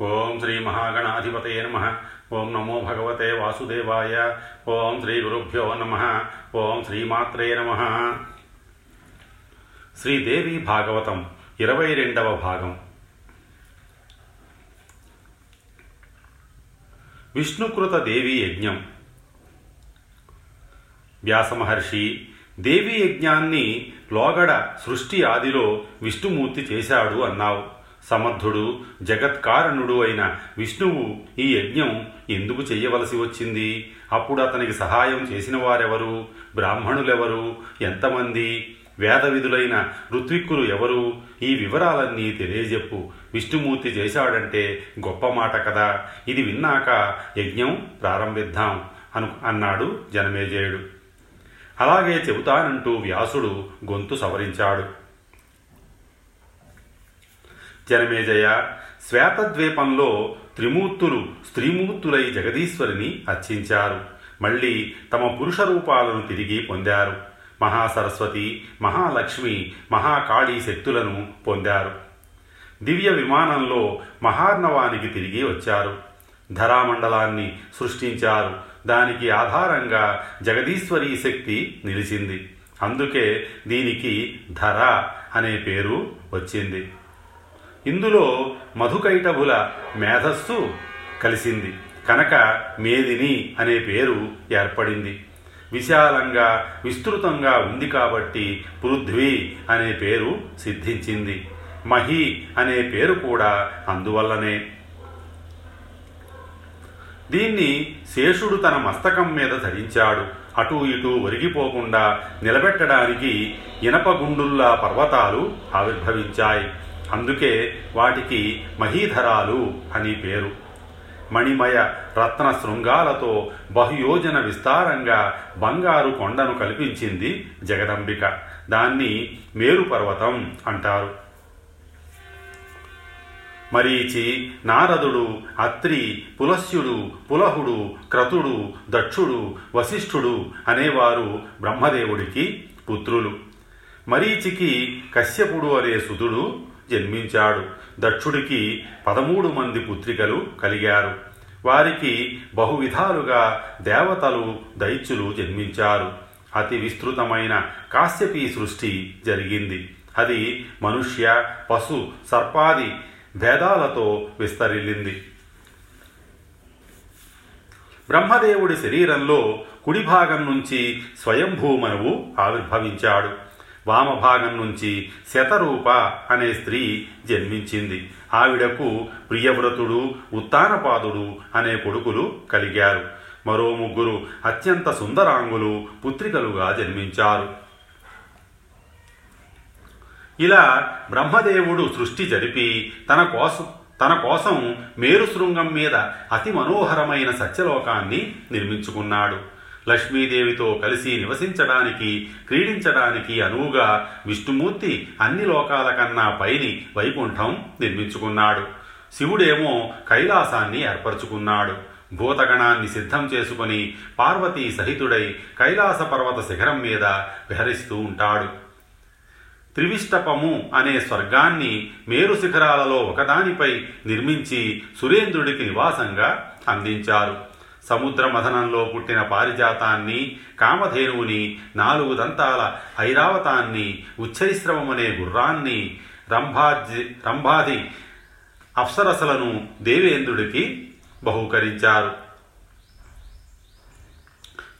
ఓం శ్రీ మహాగణాధిపతయ నమ. ఓం నమో భగవతే వాసుదేవాయ. ఓం శ్రీ గురుభ్యో నమ. ఓం శ్రీమాత్రే నమ. శ్రీదేవి భాగవతం ఇరవై రెండవ భాగం. విష్ణుకృత దేవి యజ్ఞం. వ్యాసమహర్షి దేవీ యజ్ఞాన్ని లోగడ సృష్టి ఆదిలో విష్ణుమూర్తి చేశాడు అన్నావు. సమర్థుడు జగత్కారణుడు అయిన విష్ణువు ఈ యజ్ఞం ఎందుకు చేయవలసి వచ్చింది? అప్పుడు అతనికి సహాయం చేసిన వారెవరు? బ్రాహ్మణులెవరు? ఎంతమంది? వేద విధులైన ఋత్విక్కులు ఎవరు? ఈ వివరాలన్నీ తెలియజెప్పు విష్ణుమూర్తి చేశాడంటే గొప్ప మాట కదా. ఇది విన్నాక యజ్ఞం ప్రారంభిద్దాం అను అన్నాడు జనమేజయుడు. అలాగే చెబుతానంటూ వ్యాసుడు గొంతు సవరించాడు. జనమేజయ శ్వేతద్వీపంలో త్రిమూర్తులు స్త్రీమూర్తులై జగదీశ్వరిని అర్చించారు. మళ్ళీ తమ పురుష రూపాలను తిరిగి పొందారు. మహాసరస్వతి మహాలక్ష్మి మహాకాళీ శక్తులను పొందారు. దివ్య విమానంలో మహార్ణవానికి తిరిగి వచ్చారు. ధరామండలాన్ని సృష్టించారు. దానికి ఆధారంగా జగదీశ్వరి శక్తి నిలిచింది. అందుకే దీనికి ధర అనే పేరు వచ్చింది. ఇందులో మధుకైటభుల మేధస్సు కలిసింది. కనుక మేదిని అనే పేరు ఏర్పడింది. విశాలంగా విస్తృతంగా ఉంది కాబట్టి పృథ్వీ అనే పేరు సిద్ధించింది. మహి అనే పేరు కూడా అందువల్లనే. దీన్ని శేషుడు తన మస్తకం మీద ధరించాడు. అటూ ఇటూ ఒరిగిపోకుండా నిలబెట్టడానికి ఇనప గుండుల్లా పర్వతాలు ఆవిర్భవించాయి. అందుకే వాటికి మహీధరాలు అని పేరు. మణిమయ రత్న శృంగాలతో బహుయోజన విస్తారంగా బంగారు కొండను కల్పించింది జగదంబిక. దాన్ని మేరుపర్వతం అంటారు. మరీచి నారదుడు అత్రి పులస్యుడు పులహుడు క్రతుడు దక్షుడు వశిష్ఠుడు అనేవారు బ్రహ్మదేవుడికి పుత్రులు. మరీచికి కశ్యపుడు అనే సుధుడు జన్మించాడు. దక్షుడికి పదమూడు మంది పుత్రికలు కలిగారు. వారికి బహువిధాలుగా దేవతలు దైత్యులు జన్మించారు. అతి విస్తృతమైన కాశ్యపీ సృష్టి జరిగింది. అది మనుష్య పశు సర్పాది భేదాలతో విస్తరిల్లింది. బ్రహ్మదేవుడి శరీరంలో కుడి భాగం నుంచి స్వయంభూమనువు ఆవిర్భవించాడు. వామభాగం నుంచి శతరూప అనే స్త్రీ జన్మించింది. ఆవిడకు ప్రియవ్రతుడు ఉత్తానపాదుడు అనే కొడుకులు కలిగారు. మరో ముగ్గురు అత్యంత సుందరాంగులు పుత్రికలుగా జన్మించారు. ఇలా బ్రహ్మదేవుడు సృష్టి జరిపి తన కోసం తన కోసం మేరుశృంగం మీద అతి మనోహరమైన సత్యలోకాన్ని నిర్మించుకున్నాడు. లక్ష్మీదేవితో కలిసి నివసించడానికి క్రీడించడానికి అనువుగా విష్ణుమూర్తి అన్ని లోకాల కన్నా పైని వైకుంఠం నిర్మించుకున్నాడు. శివుడేమో కైలాసాన్ని ఏర్పరచుకున్నాడు. భూతగణాన్ని సిద్ధం చేసుకుని పార్వతీ సహితుడై కైలాస పర్వత శిఖరం మీద విహరిస్తూ ఉంటాడు. త్రివిష్టపము అనే స్వర్గాన్ని మేరు శిఖరాలలో ఒకదానిపై నిర్మించి సురేంద్రుడికి నివాసంగా అందించారు. సముద్ర మథనంలో పుట్టిన పారిజాతాన్ని కామధేనువుని నాలుగు దంతాల ఐరావతాన్ని ఉచ్చరిశ్రవమనే గుర్రాన్ని రంభాజి రంభాది అప్సరసలను దేవేంద్రుడికి బహూకరించారు.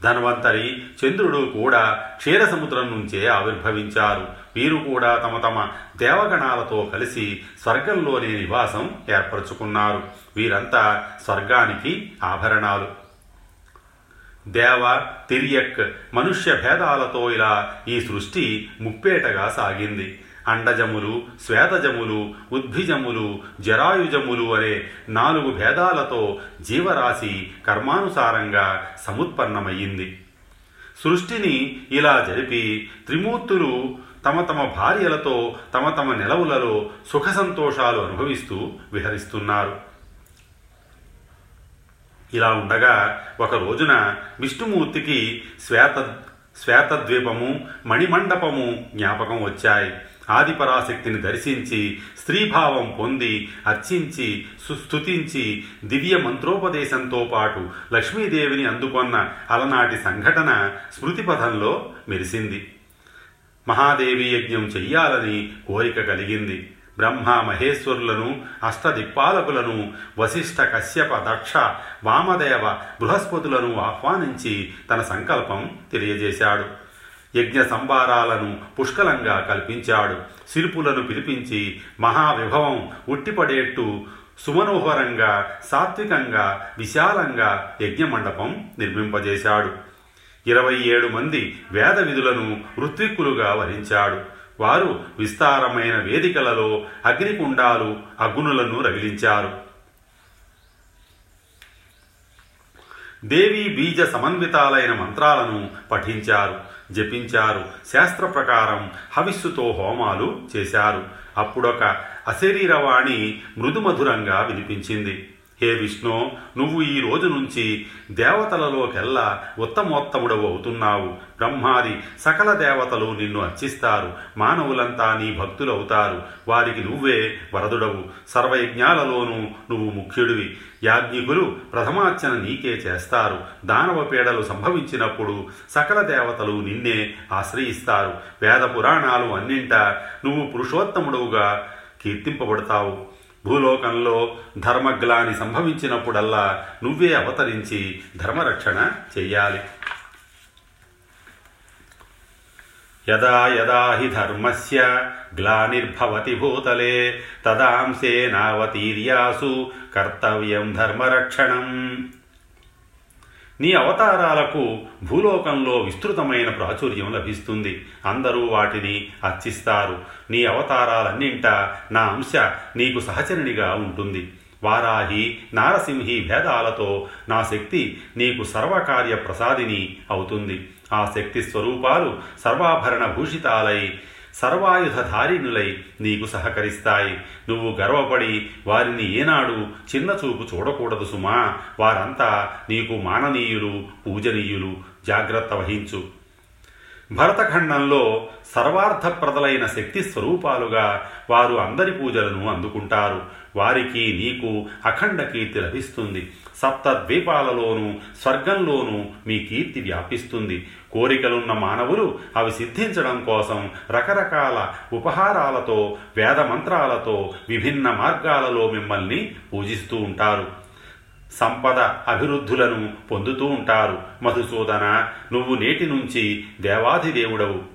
ధన్వంతరి చంద్రుడు కూడా క్షీరసముద్రం నుంచే ఆవిర్భవించారు. వీరు కూడా తమ తమ దేవగణాలతో కలిసి స్వర్గంలోనే నివాసం ఏర్పరచుకున్నారు. వీరంతా స్వర్గానికి ఆభరణాలు. దేవ తిరియక్ మనుష్య భేదాలతో ఇలా ఈ సృష్టి ముప్పేటగా సాగింది. అండజములు శ్వేతజములు ఉద్భిజములు జరాయుజములు అనే నాలుగు భేదాలతో జీవరాశి కర్మానుసారంగా సముత్పన్నమయ్యింది. సృష్టిని ఇలా జరిపి త్రిమూర్తులు తమ తమ భార్యలతో తమ తమ నిలవులలో సుఖ సంతోషాలు అనుభవిస్తూ విహరిస్తున్నారు. ఇలా ఉండగా ఒక రోజున విష్ణుమూర్తికి శ్వేత శ్వేతద్వీపము మణిమండపము జ్ఞాపకం వచ్చాయి. ఆదిపరాశక్తిని దర్శించి స్త్రీభావం పొంది అర్చించి సుస్థుతించి దివ్య మంత్రోపదేశంతో పాటు లక్ష్మీదేవిని అందుకొన్న అలనాటి సంఘటన స్మృతిపథంలో మెరిసింది. మహాదేవి యజ్ఞం చెయ్యాలని కోరిక కలిగింది. బ్రహ్మ మహేశ్వరులను అష్టదిక్పాలకులను వశిష్ఠ కశ్యప దక్ష వామదేవ బృహస్పతులను ఆహ్వానించి తన సంకల్పం తెలియజేశాడు. యజ్ఞ సంబారాలను పుష్కలంగా కల్పించాడు. శిల్పులను పిలిపించి మహావిభవం ఉట్టిపడేట్టు సుమనోహరంగా సాత్వికంగా విశాలంగా యజ్ఞమండపం నిర్మింపజేశాడు. ఇరవై ఏడు మంది వేద విధులను ఋత్విక్కులుగా వరించాడు. వారు విస్తారమైన వేదికలలో అగ్నికుండాలు అగ్నులను రగిలించారు. దేవీ బీజ సమన్వితాలైన మంత్రాలను పఠించారు. జపించారు. శాస్త్ర ప్రకారం హవిస్సుతో హోమాలు చేశారు. అప్పుడొక అశరీరవాణి మృదుమధురంగా వినిపించింది. హే విష్ణు నువ్వు ఈ రోజు నుంచి దేవతలలోకెల్లా ఉత్తమోత్తముడవు అవుతున్నావు. బ్రహ్మాది సకల దేవతలు నిన్ను అర్చిస్తారు. మానవులంతా నీ భక్తులు అవుతారు వారికి నువ్వే వరదుడవు. సర్వయజ్ఞాలలోనూ నువ్వు ముఖ్యుడివి. యాజ్ఞికులు ప్రథమార్చన నీకే చేస్తారు. దానవ పీడలు సంభవించినప్పుడు సకల దేవతలు నిన్నే ఆశ్రయిస్తారు. వేద పురాణాలు అన్నింటా నువ్వు పురుషోత్తముడుగా కీర్తింపబడతావు. భూలోకంలో ధర్మగ్లాని సంభవించినప్పుడల్లా నువ్వే అవతరించి ధర్మరక్షణ చెయ్యాలి. యదా యదా హి ధర్మస్య గ్లానిర్భవతి భూతలే తదాంసేనావతీర్యాసు కర్తవ్యం ధర్మరక్షణం. నీ అవతారాలకు భూలోకంలో విస్తృతమైన ప్రాచుర్యం లభిస్తుంది. అందరూ వాటిని అర్చిస్తారు. నీ అవతారాలన్నింట నా అంశ నీకు సహచరునిగా ఉంటుంది. వారాహి నారసింహి భేదాలతో నా శక్తి నీకు సర్వకార్య ప్రసాదిని అవుతుంది. ఆ శక్తి స్వరూపాలు సర్వాభరణ భూషితాలై సర్వాయుధధారిణులై నీకు సహకరిస్తాయి. నువ్వు గర్వపడి వారిని ఏనాడు చిన్న చూపు చూడకూడదు సుమా. వారంతా నీకు మాననీయులు పూజనీయులు. జాగ్రత్త వహించు. భరతఖండంలో సర్వార్థప్రదలైన శక్తి స్వరూపాలుగా వారు అందరి పూజలను అందుకుంటారు. వారికి నీకు అఖండ కీర్తి లభిస్తుంది. సప్త ద్వీపాలలోనూ స్వర్గంలోనూ మీ కీర్తి వ్యాపిస్తుంది. కోరికలున్న మానవులు అవి సిద్ధించడం కోసం రకరకాల ఉపహారాలతో వేద మంత్రాలతో విభిన్న మార్గాలలో మిమ్మల్ని పూజిస్తూ ఉంటారు. సంపద అభివృద్ధులను పొందుతూ ఉంటారు. మధుసూదన నువ్వు నేటి నుంచి దేవాధిదేవుడవు.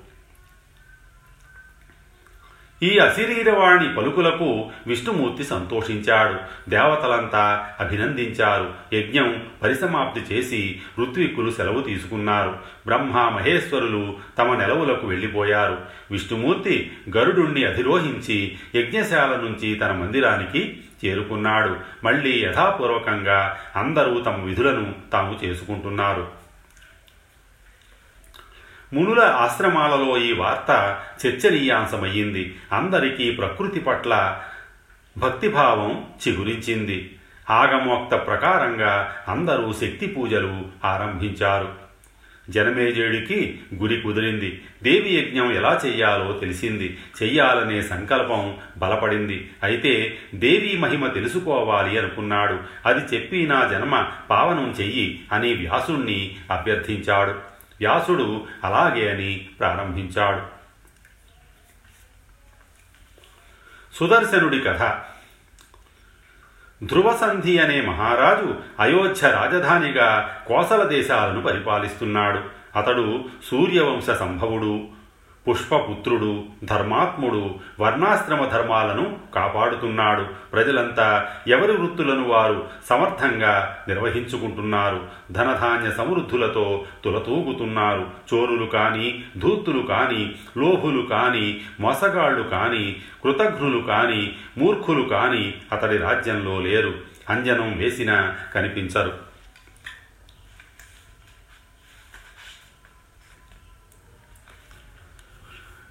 ఈ అశరీరవాణి పలుకులకు విష్ణుమూర్తి సంతోషించాడు. దేవతలంతా అభినందించారు. యజ్ఞం పరిసమాప్తి చేసి ఋత్విక్కులు సెలవు తీసుకున్నారు. బ్రహ్మ మహేశ్వరులు తమ నెలవులకు వెళ్ళిపోయారు. విష్ణుమూర్తి గరుడుణ్ణి అధిరోహించి యజ్ఞశాల నుంచి తన మందిరానికి చేరుకున్నాడు. మళ్ళీ యథాపూర్వకంగా అందరూ తమ విధులను తాము చేసుకుంటున్నారు. మునుల ఆశ్రమాలలో ఈ వార్త చర్చనీయాంశమయ్యింది. అందరికీ ప్రకృతి పట్ల భక్తిభావం చిగురించింది. ఆగమోక్త ప్రకారంగా అందరూ శక్తి పూజలు ఆరంభించారు. జనమేజయుడికి గురి కుదిరింది. దేవి యజ్ఞం ఎలా చెయ్యాలో తెలిసింది. చెయ్యాలనే సంకల్పం బలపడింది. అయితే దేవి మహిమ తెలుసుకోవాలి అనుకున్నాడు. అది చెప్పి నా జన్మ పావనం చెయ్యి అని వ్యాసుణ్ణి అభ్యర్థించాడు. వ్యాసుడు అలాగే అని ప్రారంభించాడు. సుదర్శనుడి కథ. ధ్రువసంధి అనే మహారాజు అయోధ్య రాజధానిగా కోసల దేశాలను పరిపాలిస్తున్నాడు. అతడు సూర్యవంశ సంభవుడు. పుష్పపుత్రుడు ధర్మాత్ముడు వర్ణాశ్రమ ధర్మాలను కాపాడుతున్నాడు. ప్రజలంతా ఎవరి వృత్తులను వారు సమర్థంగా నిర్వహించుకుంటున్నారు? ధనధాన్య సమృద్ధులతో తులతూగుతున్నారు. చోరులు కాని ధూర్తులు కాని లోభులు కాని మోసగాళ్ళు కాని కృతఘ్నులు కాని మూర్ఖులు కాని అతడి రాజ్యంలో లేరు. అంజనం వేసినా కనిపించరు.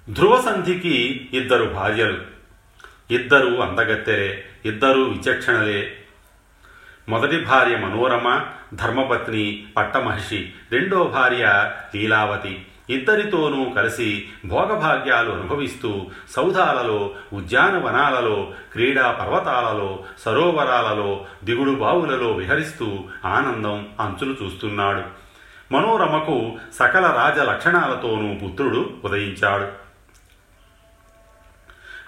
ధ్రువసంధికి ఇద్దరు భార్యలు. ఇద్దరు అందగత్తెలే ఇద్దరు విచక్షణలే. మొదటి భార్య మనోరమ ధర్మపత్ని పట్టమహర్షి రెండో భార్య లీలావతి. ఇద్దరితోనూ కలిసి భోగభాగ్యాలు అనుభవిస్తూ సౌధాలలో ఉద్యానవనాలలో క్రీడా పర్వతాలలో సరోవరాలలో దిగుడు బావులలో విహరిస్తూ ఆనందం అంచులు చూస్తున్నాడు. మనోరమకు సకల రాజ లక్షణాలతోనూ పుత్రుడు ఉదయించాడు.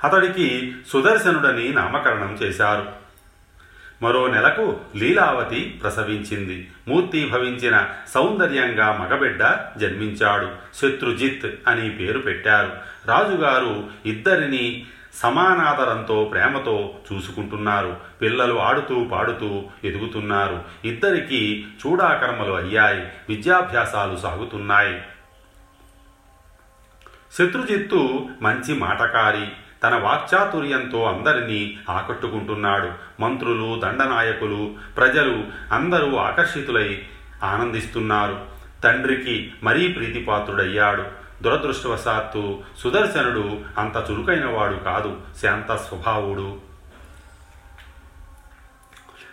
అతడికి సుదర్శనుడని నామకరణం చేశారు. మరో నెలకు లీలావతి ప్రసవించింది. మూర్తి భవించిన సౌందర్యంగా మగబిడ్డ జన్మించాడు. శత్రుజిత్ అని పేరు పెట్టారు. రాజుగారు ఇద్దరిని సమానాదరంతో ప్రేమతో చూసుకుంటున్నారు. పిల్లలు ఆడుతూ పాడుతూ ఎదుగుతున్నారు. ఇద్దరికీ చూడాకర్మలు అయ్యాయి. విద్యాభ్యాసాలు సాగుతున్నాయి. శత్రుజిత్తు మంచి మాటకారి. తన వాక్చాతుర్యంతో అందరినీ ఆకట్టుకుంటున్నాడు. మంత్రులు దండనాయకులు ప్రజలు అందరూ ఆకర్షితులై ఆనందిస్తున్నారు. తండ్రికి మరీ ప్రీతిపాత్రుడయ్యాడు. దురదృష్టవశాత్తు సుదర్శనుడు అంత చురుకైనవాడు కాదు. శాంత స్వభావుడు.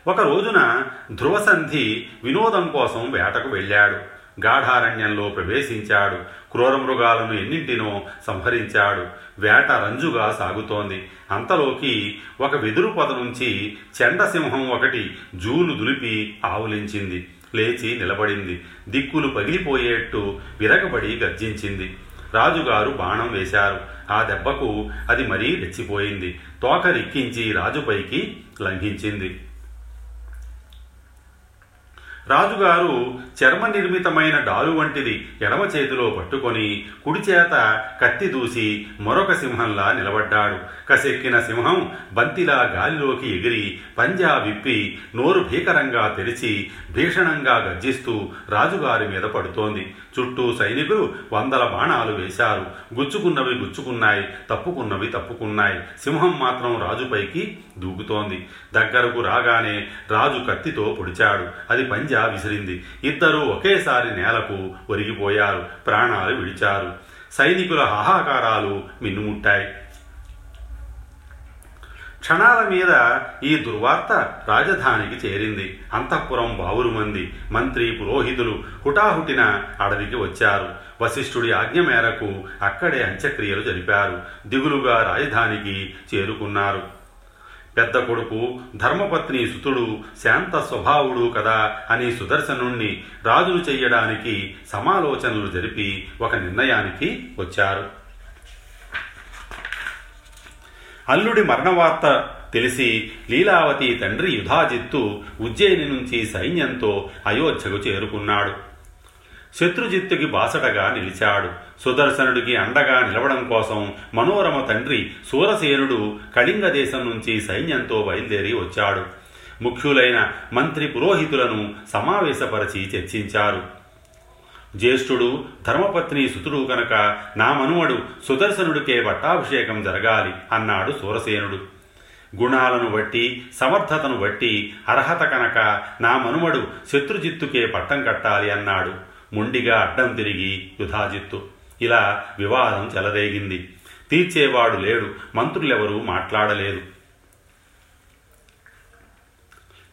ఒక రోజున ధ్రువసంధి వినోదం కోసం వేటకు వెళ్ళాడు. గాఢారణ్యంలో ప్రవేశించాడు. క్రూర మృగాలను ఎన్నింటినో సంహరించాడు. వేట రంజుగా సాగుతోంది. అంతలోకి ఒక వెదురు పొద నుంచి చెండసింహం ఒకటి జూలు దులిపి ఆవులించింది. లేచి నిలబడింది. దిక్కులు పగిలిపోయేట్టు విరగబడి గర్జించింది. రాజుగారు బాణం వేశారు. ఆ దెబ్బకు అది మరీ రెచ్చిపోయింది. తోక రిక్కించి రాజుపైకి లంఘించింది. రాజుగారు చర్మ నిర్మితమైన డాలు వంటిది ఎడమ చేతిలో పట్టుకొని కుడి చేత కత్తి దూసి మరొక సింహంలా నిలబడ్డాడు. కసెక్కిన సింహం బంతిలా గాలిలోకి ఎగిరి పంజా విప్పి నోరు భీకరంగా తెరిచి భీషణంగా గర్జిస్తూ రాజుగారి మీద పడుతోంది. చుట్టూ సైనికులు వందల బాణాలు వేశారు. గుచ్చుకున్నవి గుచ్చుకున్నాయి తప్పుకున్నవి తప్పుకున్నాయి. సింహం మాత్రం రాజుపైకి దూకుతోంది. దగ్గరకు రాగానే రాజు కత్తితో పొడిచాడు. అది పంజా విసిరింది. ఇద్దరూ ఒకేసారి నేలకు ఒరిగిపోయారు. ప్రాణాలు విడిచారు. సైనికుల హాహాకారాలు మిన్నుముట్టాయి. క్షణాల మీద ఈ దుర్వార్త రాజధానికి చేరింది. అంతఃపురం బావురుమంది మంత్రి పురోహితులు హుటాహుటిన అడవికి వచ్చారు. వశిష్ఠుడి ఆజ్ఞ మేరకు అక్కడే అంత్యక్రియలు జరిపారు. దిగులుగా రాజధానికి చేరుకున్నారు. పెద్ద కొడుకు ధర్మపత్ని సుతుడు శాంత స్వభావుడు కదా అని సుదర్శనుణ్ణి రాజును చెయ్యడానికి సమాలోచనలు జరిపి ఒక నిర్ణయానికి వచ్చారు. అల్లుడి మరణవార్త తెలిసి లీలావతి తండ్రి యుధాజిత్తు ఉజ్జయిని నుంచి సైన్యంతో అయోధ్యకు చేరుకున్నాడు. శత్రుజిత్తుకి బాసటగా నిలిచాడు. సుదర్శనుడికి అండగా నిలవడం కోసం మనోరమ తండ్రి సూరసేనుడు కళింగ దేశం నుంచి సైన్యంతో బయలుదేరి వచ్చాడు. ముఖ్యులైన మంత్రి పురోహితులను సమావేశపరచి చర్చించారు. జ్యేష్ఠుడు ధర్మపత్ని సుతుడు కనుక నా మనుమడు సుదర్శనుడికే పట్టాభిషేకం జరగాలి అన్నాడు సూరసేనుడు. గుణాలను బట్టి సమర్థతను బట్టి అర్హత కనుక నా మనుమడు శత్రుజిత్తుకే పట్టం కట్టాలి అన్నాడు. మొండిగా అడ్డం తిరిగి యుధాజిత్తు. ఇలా వివాదం చెలరేగింది. తీర్చేవాడు లేడు మంత్రులెవరూ మాట్లాడలేదు.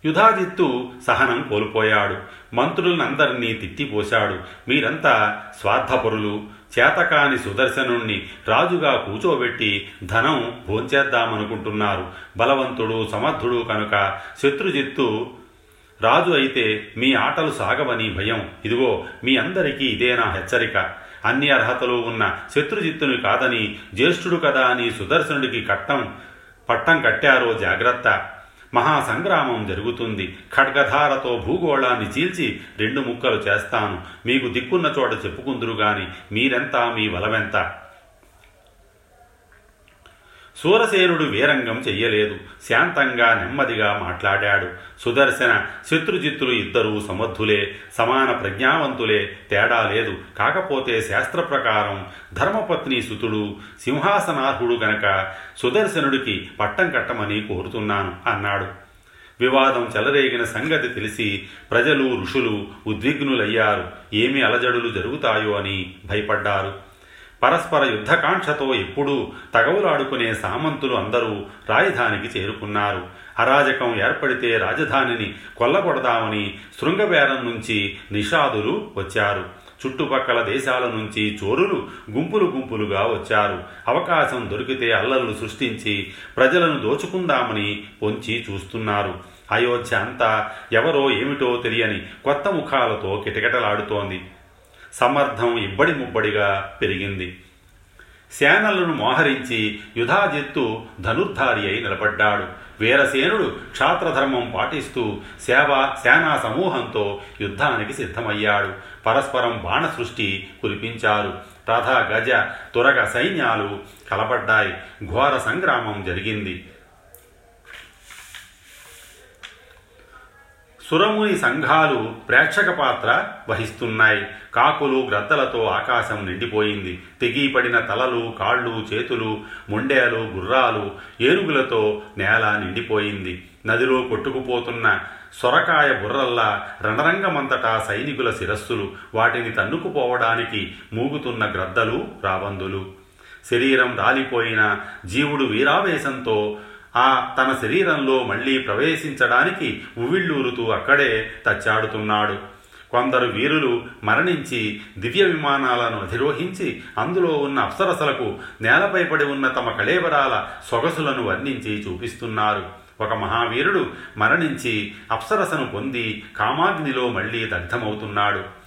యుధాజిత్తు సహనం కోల్పోయాడు. మంత్రులనందరినీ తిట్టిపోశాడు. మీరంతా స్వార్థపరులు. చేతకాని సుదర్శనుణ్ణి రాజుగా కూచోబెట్టి ధనం భోంచేద్దామనుకుంటున్నారు. బలవంతుడు సమర్థుడు కనుక శత్రుజిత్తు రాజు అయితే మీ ఆటలు సాగవని భయం. ఇదిగో మీ అందరికీ ఇదేనా హెచ్చరిక. అన్ని అర్హతలు ఉన్న శత్రుజిత్తుని కాదని జ్యేష్ఠుడు కదా అని సుదర్శనుడికి కట్టం పట్టం కట్టారో జాగ్రత్త. మహాసంగ్రామం జరుగుతుంది. ఖడ్గధారతో భూగోళాన్ని చీల్చి రెండు ముక్కలు చేస్తాను. మీకు దిక్కున్న చోట చెప్పుకుందురు గాని మీరెంత మీ బలమెంత సూరసేనుడు వీరంగం చెయ్యలేదు. శాంతంగా నెమ్మదిగా మాట్లాడాడు. సుదర్శన శత్రుజిత్తులు ఇద్దరూ సమర్థులే సమాన ప్రజ్ఞావంతులే తేడా లేదు. కాకపోతే శాస్త్ర ప్రకారం ధర్మపత్ని సుతుడు సింహాసనార్హుడు గనక సుదర్శనుడికి పట్టం కట్టమని కోరుతున్నాను అన్నాడు. వివాదం చెలరేగిన సంగతి తెలిసి ప్రజలు ఋషులు ఉద్విగ్నులయ్యారు. ఏమి అలజడులు జరుగుతాయో అని భయపడ్డారు. పరస్పర యుద్ధకాంక్షతో ఎప్పుడూ తగవులాడుకునే సామంతులు అందరూ రాజధానికి చేరుకున్నారు. అరాజకం ఏర్పడితే రాజధానిని కొల్లగొడదామని శృంగబేరం నుంచి నిషాదులు వచ్చారు. చుట్టుపక్కల దేశాల నుంచి చోరులు గుంపులు గుంపులుగా వచ్చారు. అవకాశం దొరికితే అల్లర్లు సృష్టించి ప్రజలను దోచుకుందామని పొంచి చూస్తున్నారు. అయోధ్య అంతా ఎవరో ఏమిటో తెలియని కొత్త ముఖాలతో కిటకిటలాడుతోంది. సమర్థం ఇబ్బడి ముబ్బడిగా పెరిగింది. సేనలను మోహరించి యుధాజిత్తు ధనుర్ధారి అయి నిలబడ్డాడు. వీరసేనుడు క్షాత్రధర్మం పాటిస్తూ సేవ సేనా సమూహంతో యుద్ధానికి సిద్ధమయ్యాడు. పరస్పరం బాణ సృష్టి కురిపించారు. రథ గజ తురగ సైన్యాలు కలబడ్డాయి. ఘోర సంగ్రామం జరిగింది. సురముని సంఘాలు ప్రేక్షక పాత్ర వహిస్తున్నాయి. కాకులు గ్రద్దలతో ఆకాశం నిండిపోయింది. తెగిపడిన తలలు కాళ్ళు చేతులు ముండేలు గుర్రాలు ఏనుగులతో నేల నిండిపోయింది. నదిలో కొట్టుకుపోతున్న సొరకాయ బుర్రల్లా రణరంగమంతటా సైనికుల శిరస్సులు వాటిని తన్నుకుపోవడానికి మూగుతున్న గ్రద్దలు రాబందులు. శరీరం రాలిపోయిన జీవుడు వీరావేశంతో ఆ తన శరీరంలో మళ్ళీ ప్రవేశించడానికి ఉవిళ్ళూరుతూ అక్కడే తచ్చాడుతున్నాడు. కొందరు వీరులు మరణించి దివ్య విమానాలను అధిరోహించి అందులో ఉన్న అప్సరసలకు నేలపై పడి ఉన్న తమ కళేబరాల సొగసులను వర్ణించి చూపిస్తున్నారు. ఒక మహావీరుడు మరణించి అప్సరసను పొంది కామాగ్నిలో మళ్ళీ దగ్ధమవుతున్నాడు.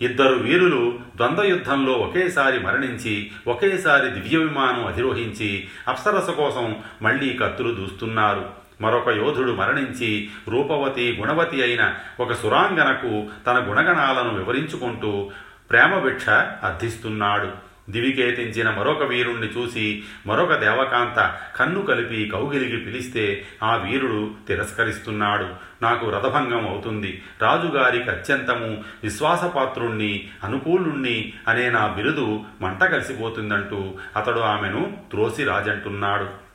ఇద్దరు వీరులు ద్వంద్వయుద్ధంలో ఒకేసారి మరణించి ఒకేసారి దివ్య విమానం అధిరోహించి అప్సరస కోసం మళ్ళీ కత్తులు దూస్తున్నారు. మరొక యోధుడు మరణించి రూపవతి గుణవతి అయిన ఒక సురాంగనకు తన గుణగణాలను వివరించుకుంటూ ప్రేమభిక్ష అర్థిస్తున్నాడు. దివికేతించిన మరొక వీరుణ్ణి చూసి మరొక దేవకాంత కన్ను కలిపి కౌగిలిగి పిలిస్తే ఆ వీరుడు తిరస్కరిస్తున్నాడు. నాకు రథభంగం అవుతుంది. రాజుగారికి అత్యంతము విశ్వాసపాత్రుణ్ణి అనుకూలుణ్ణి అనే నా బిరుదు మంట కలిసిపోతుందంటూ అతడు ఆమెను త్రోసి రాజంటున్నాడు.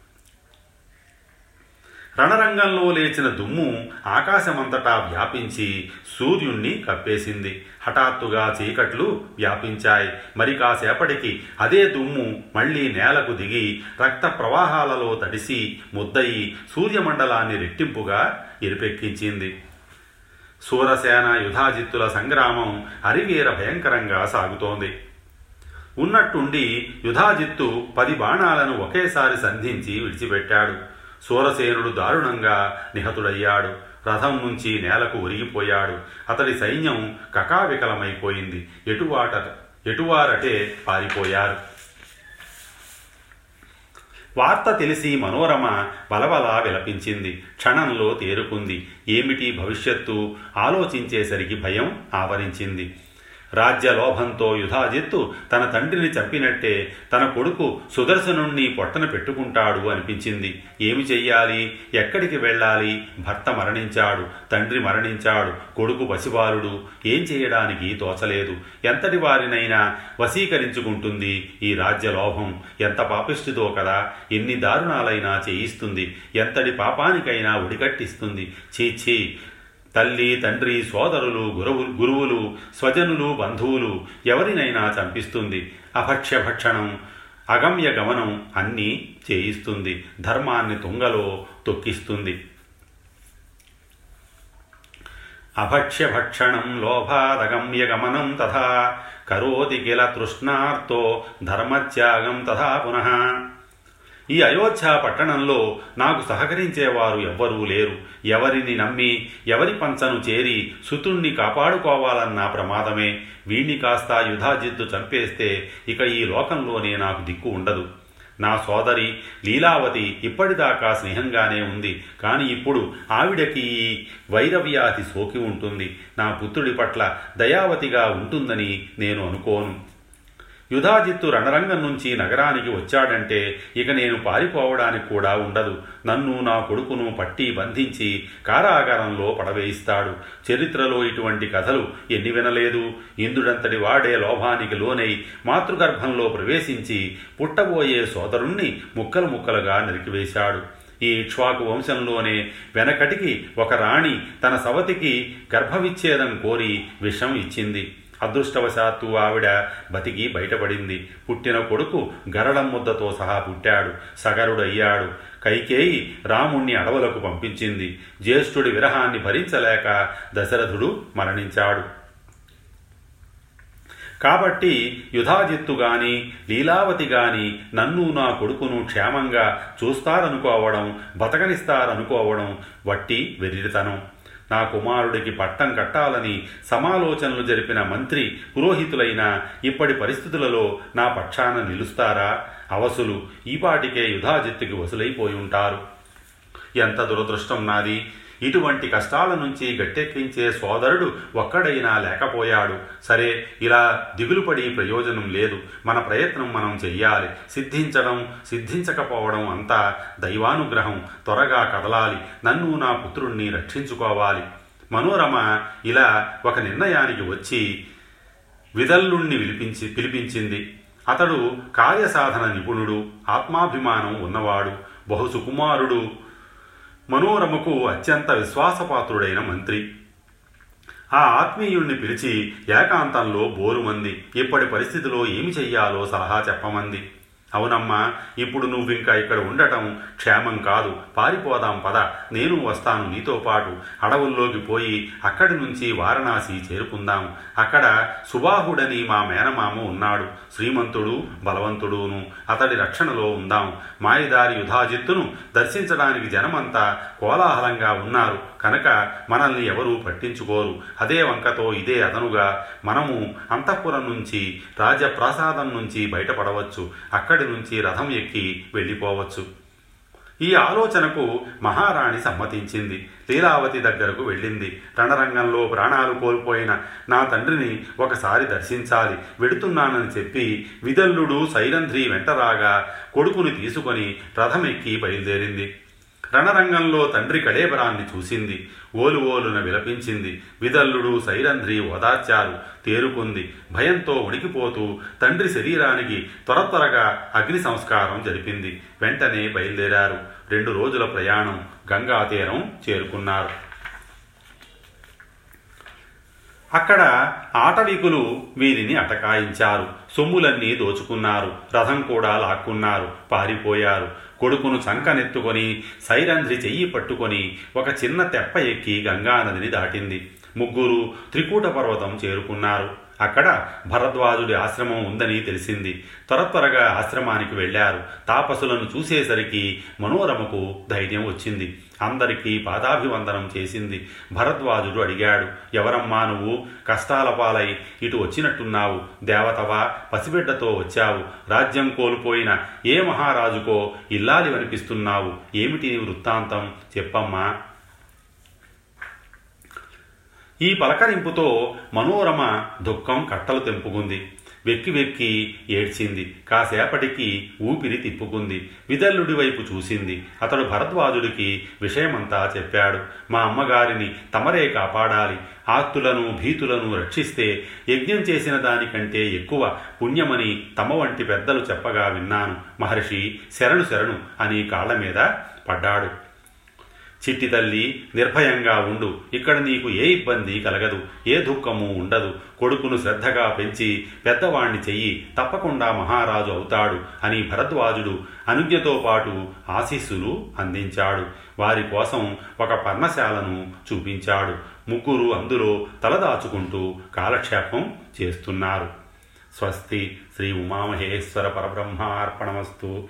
రణరంగంలో లేచిన దుమ్ము ఆకాశమంతటా వ్యాపించి సూర్యుణ్ణి కప్పేసింది. హఠాత్తుగా చీకట్లు వ్యాపించాయి. మరి కాసేపటికి అదే దుమ్ము మళ్ళీ నేలకు దిగి రక్త ప్రవాహాలలో తడిసి ముద్దయి సూర్యమండలాన్ని రెట్టింపుగా ఎరిపెక్కించింది సూరసేన యుధాజిత్తుల సంగ్రామం అరివీర భయంకరంగా సాగుతోంది. ఉన్నట్టుండి యుధాజిత్తు పది బాణాలను ఒకేసారి సంధించి విడిచిపెట్టాడు. సూరసేనుడు దారుణంగా నిహతుడయ్యాడు. రథం నుంచి నేలకు ఒరిగిపోయాడు. అతడి సైన్యం కకావికలమైపోయింది. ఎటువాట ఎటువారటే పారిపోయారు. వార్త తెలిసి మనోరమ బలబల విలపించింది. క్షణంలో తేరుకుంది. ఏమిటి భవిష్యత్తు? ఆలోచించేసరికి భయం ఆవరించింది. రాజ్య లోభంతో యుధాజిత్తు తన తండ్రిని చంపినట్టే తన కొడుకు సుదర్శనుణ్ణి పొట్టన పెట్టుకుంటాడు అనిపించింది. ఏమి చెయ్యాలి? ఎక్కడికి వెళ్ళాలి? భర్త మరణించాడు తండ్రి మరణించాడు కొడుకు పసిబాలుడు. ఏం చేయడానికి తోచలేదు? ఎంతటి వారినైనా వశీకరించుకుంటుంది ఈ రాజ్య లోభం. ఎంత పాపిష్టిదో కదా ఎన్ని దారుణాలైనా చేయిస్తుంది. ఎంతటి పాపానికైనా ఉడికట్టిస్తుంది చీచీ తల్లి తండ్రి సోదరులు గురువు గురువులు స్వజనులు బంధువులు ఎవరినైనా చంపిస్తుంది. అభక్ష్య భక్షణం అగమ్య గమనం అన్నీ చేయిస్తుంది. ధర్మాన్ని తుంగలో తొక్కిస్తుంది. అభక్ష్య భక్షణం లోభాదగమ్య గమనం తథా కరోతి కిల తృష్ణార్తో ధర్మత్యాగం తథా పునః ఈ అయోధ్య పట్టణంలో నాకు సహకరించేవారు ఎవ్వరూ లేరు. ఎవరిని నమ్మి ఎవరి పంచను చేరి సుతుణ్ణి కాపాడుకోవాలన్న ప్రమాదమే. వీణ్ణి కాస్త యుధాజిత్తు చంపేస్తే ఇక ఈ లోకంలోనే నాకు దిక్కు ఉండదు. నా సోదరి లీలావతి ఇప్పటిదాకా స్నేహంగానే ఉంది. కానీ ఇప్పుడు ఆవిడకి ఈ వైరవ్యాధి సోకి ఉంటుంది. నా పుత్రుడి పట్ల దయావతిగా ఉంటుందని నేను అనుకోను. యుధాజిత్తు రణరంగం నుంచి నగరానికి వచ్చాడంటే ఇక నేను పారిపోవడానికి కూడా ఉండదు. నన్ను నా కొడుకును పట్టి బంధించి కారాగారంలో పడవేయిస్తాడు. చరిత్రలో ఇటువంటి కథలు ఎన్ని వినలేదు. ఇంద్రుడంతటి వాడే లోభానికి లోనై మాతృగర్భంలో ప్రవేశించి పుట్టబోయే సోదరుణ్ణి ముక్కలు ముక్కలుగా నరికివేశాడు. ఈ ఇక్ష్వాకు వంశంలోనే వెనకటికి ఒక రాణి తన సవతికి గర్భవిచ్ఛేదం కోరి విషం ఇచ్చింది. అదృష్టవశాత్తు ఆవిడ బతికి బయటపడింది. పుట్టిన కొడుకు గరళం ముద్దతో సహా పుట్టాడు. సగరుడయ్యాడు. కైకేయి రాముణ్ణి అడవులకు పంపించింది. జ్యేష్ఠుడి విరహాన్ని భరించలేక దశరథుడు మరణించాడు. కాబట్టి యుధాజిత్తు గాని లీలావతి గాని నన్ను నా కొడుకును క్షేమంగా చూస్తారనుకోవడం బతకనిస్తారనుకోవడం వట్టి వెర్రితనం. నా కుమారుడికి పట్టం కట్టాలని సమాలోచనలు జరిపిన మంత్రి పురోహితులైన ఇప్పటి పరిస్థితులలో నా పక్షాన నిలుస్తారా? అవసులు ఈపాటికే యుధాజిత్తుకి వసులైపోయి ఉంటారు. ఎంత దురదృష్టం నాది! ఇటువంటి కష్టాల నుంచి గట్టెక్కించే సోదరుడు ఒక్కడైనా లేకపోయాడు. సరే ఇలా దిగులుపడి ప్రయోజనం లేదు. మన ప్రయత్నం మనం చెయ్యాలి. సిద్ధించడం సిద్ధించకపోవడం అంతా దైవానుగ్రహం. త్వరగా కదలాలి. నన్ను నా పుత్రుణ్ణి రక్షించుకోవాలి. మనోరమ ఇలా ఒక నిర్ణయానికి వచ్చి విదల్లుణ్ణి విలిపించి పిలిపించింది. అతడు కార్యసాధన నిపుణుడు ఆత్మాభిమానం ఉన్నవాడు. బహుసుకుమారుడు మనోరమకు అత్యంత విశ్వాసపాత్రుడైన మంత్రి. ఆ ఆత్మీయుణ్ణి పిలిచి ఏకాంతంలో బోరుమంది ఇప్పటి పరిస్థితిలో ఏమి చెయ్యాలో సలహా చెప్పమంది. అవునమ్మా ఇప్పుడు నువ్వింకా ఇక్కడ ఉండటం క్షేమం కాదు. పారిపోదాం పద. నేను వస్తాను నీతో పాటు. అడవుల్లోకి పోయి అక్కడి నుంచి వారణాసి చేరుకుందాం. అక్కడ సుబాహుడని మా మేనమామ ఉన్నాడు. శ్రీమంతుడు బలవంతుడును. అతడి రక్షణలో ఉందాం. మాయదారి యుధాజిత్తును దర్శించడానికి జనమంతా కోలాహలంగా ఉన్నారు. కనుక మనల్ని ఎవరూ పట్టించుకోరు. అదే వంకతో ఇదే అదనుగా మనము అంతఃపురం నుంచి రాజప్రాసాదం నుంచి బయటపడవచ్చు. అక్కడి నుంచి రథం ఎక్కి వెళ్ళిపోవచ్చు. ఈ ఆలోచనకు మహారాణి సమ్మతించింది. లీలావతి దగ్గరకు వెళ్ళింది. రణరంగంలో ప్రాణాలు కోల్పోయిన నా తండ్రిని ఒకసారి దర్శించాలి. వెడుతున్నానని చెప్పి విదల్లుడు సైరంధ్రి వెంటరాగా కొడుకుని తీసుకొని రథమెక్కి బయలుదేరింది. రణరంగంలో తండ్రి కళేబరాన్ని చూసింది. ఓలు ఓలున విలపించింది. విదల్లుడు సైరంధ్రి ఓదార్చారు. తేరుకుంది. భయంతో ఉడికిపోతూ తండ్రి శరీరానికి త్వర త్వరగా అగ్ని సంస్కారం జరిపింది. వెంటనే బయలుదేరారు. రెండు రోజుల ప్రయాణం. గంగా తీరం చేరుకున్నారు. అక్కడ ఆటవికులు వీరిని అటకాయించారు. సొమ్ములన్నీ దోచుకున్నారు. రథం కూడా లాక్కున్నారు. పారిపోయారు. కొడుకును చంకనెత్తుకొని సైరంధ్రి చెయ్యి పట్టుకొని ఒక చిన్న తెప్ప ఎక్కి గంగానదిని దాటింది. ముగ్గురు త్రికూట పర్వతం చేరుకున్నారు. అక్కడ భరద్వాజుడి ఆశ్రమం ఉందని తెలిసింది. త్వర త్వరగా ఆశ్రమానికి వెళ్ళారు. తాపసులను చూసేసరికి మనోరమకు ధైర్యం వచ్చింది. అందరికీ పాదాభివందనం చేసింది. భరద్వాజుడు అడిగాడు ఎవరమ్మా నువ్వు? కష్టాల పాలై ఇటు వచ్చినట్టున్నావు. దేవతవా పసిబిడ్డతో వచ్చావు. రాజ్యం కోల్పోయిన ఏ మహారాజుకో ఇల్లాలి అనిపిస్తున్నావు. ఏమిటి నీ వృత్తాంతం? చెప్పమ్మా. ఈ పలకరింపుతో మనోరమ దుఃఖం కట్టలు తెంపుకుంది. వెక్కి వెక్కి ఏడ్చింది. కాసేపటికి ఊపిరి తిప్పుకుంది. విదల్లుడి వైపు చూసింది. అతడు భరద్వాజుడికి విషయమంతా చెప్పాడు. మా అమ్మగారిని తమరే కాపాడాలి. ఆత్తులను భీతులను రక్షిస్తే యజ్ఞం చేసిన దానికంటే ఎక్కువ పుణ్యమని తమ వంటి పెద్దలు చెప్పగా విన్నాను. మహర్షి శరణు శరణు అని కాళ్ళ మీద పడ్డాడు. చిట్టి తల్లి నిర్భయంగా ఉండు. ఇక్కడ నీకు ఏ ఇబ్బంది కలగదు ఏ దుఃఖము ఉండదు. కొడుకును శ్రద్ధగా పెంచి పెద్దవాణ్ణి చెయ్యి తప్పకుండా మహారాజు అవుతాడు అని భరద్వాజుడు అనుజ్ఞతో పాటు ఆశీస్సులు అందించాడు. వారి కోసం ఒక పర్ణశాలను చూపించాడు. ముగ్గురు అందులో తలదాచుకుంటూ కాలక్షేపం చేస్తున్నారు. స్వస్తి శ్రీ ఉమామహేశ్వర పరబ్రహ్మార్పణమస్తు.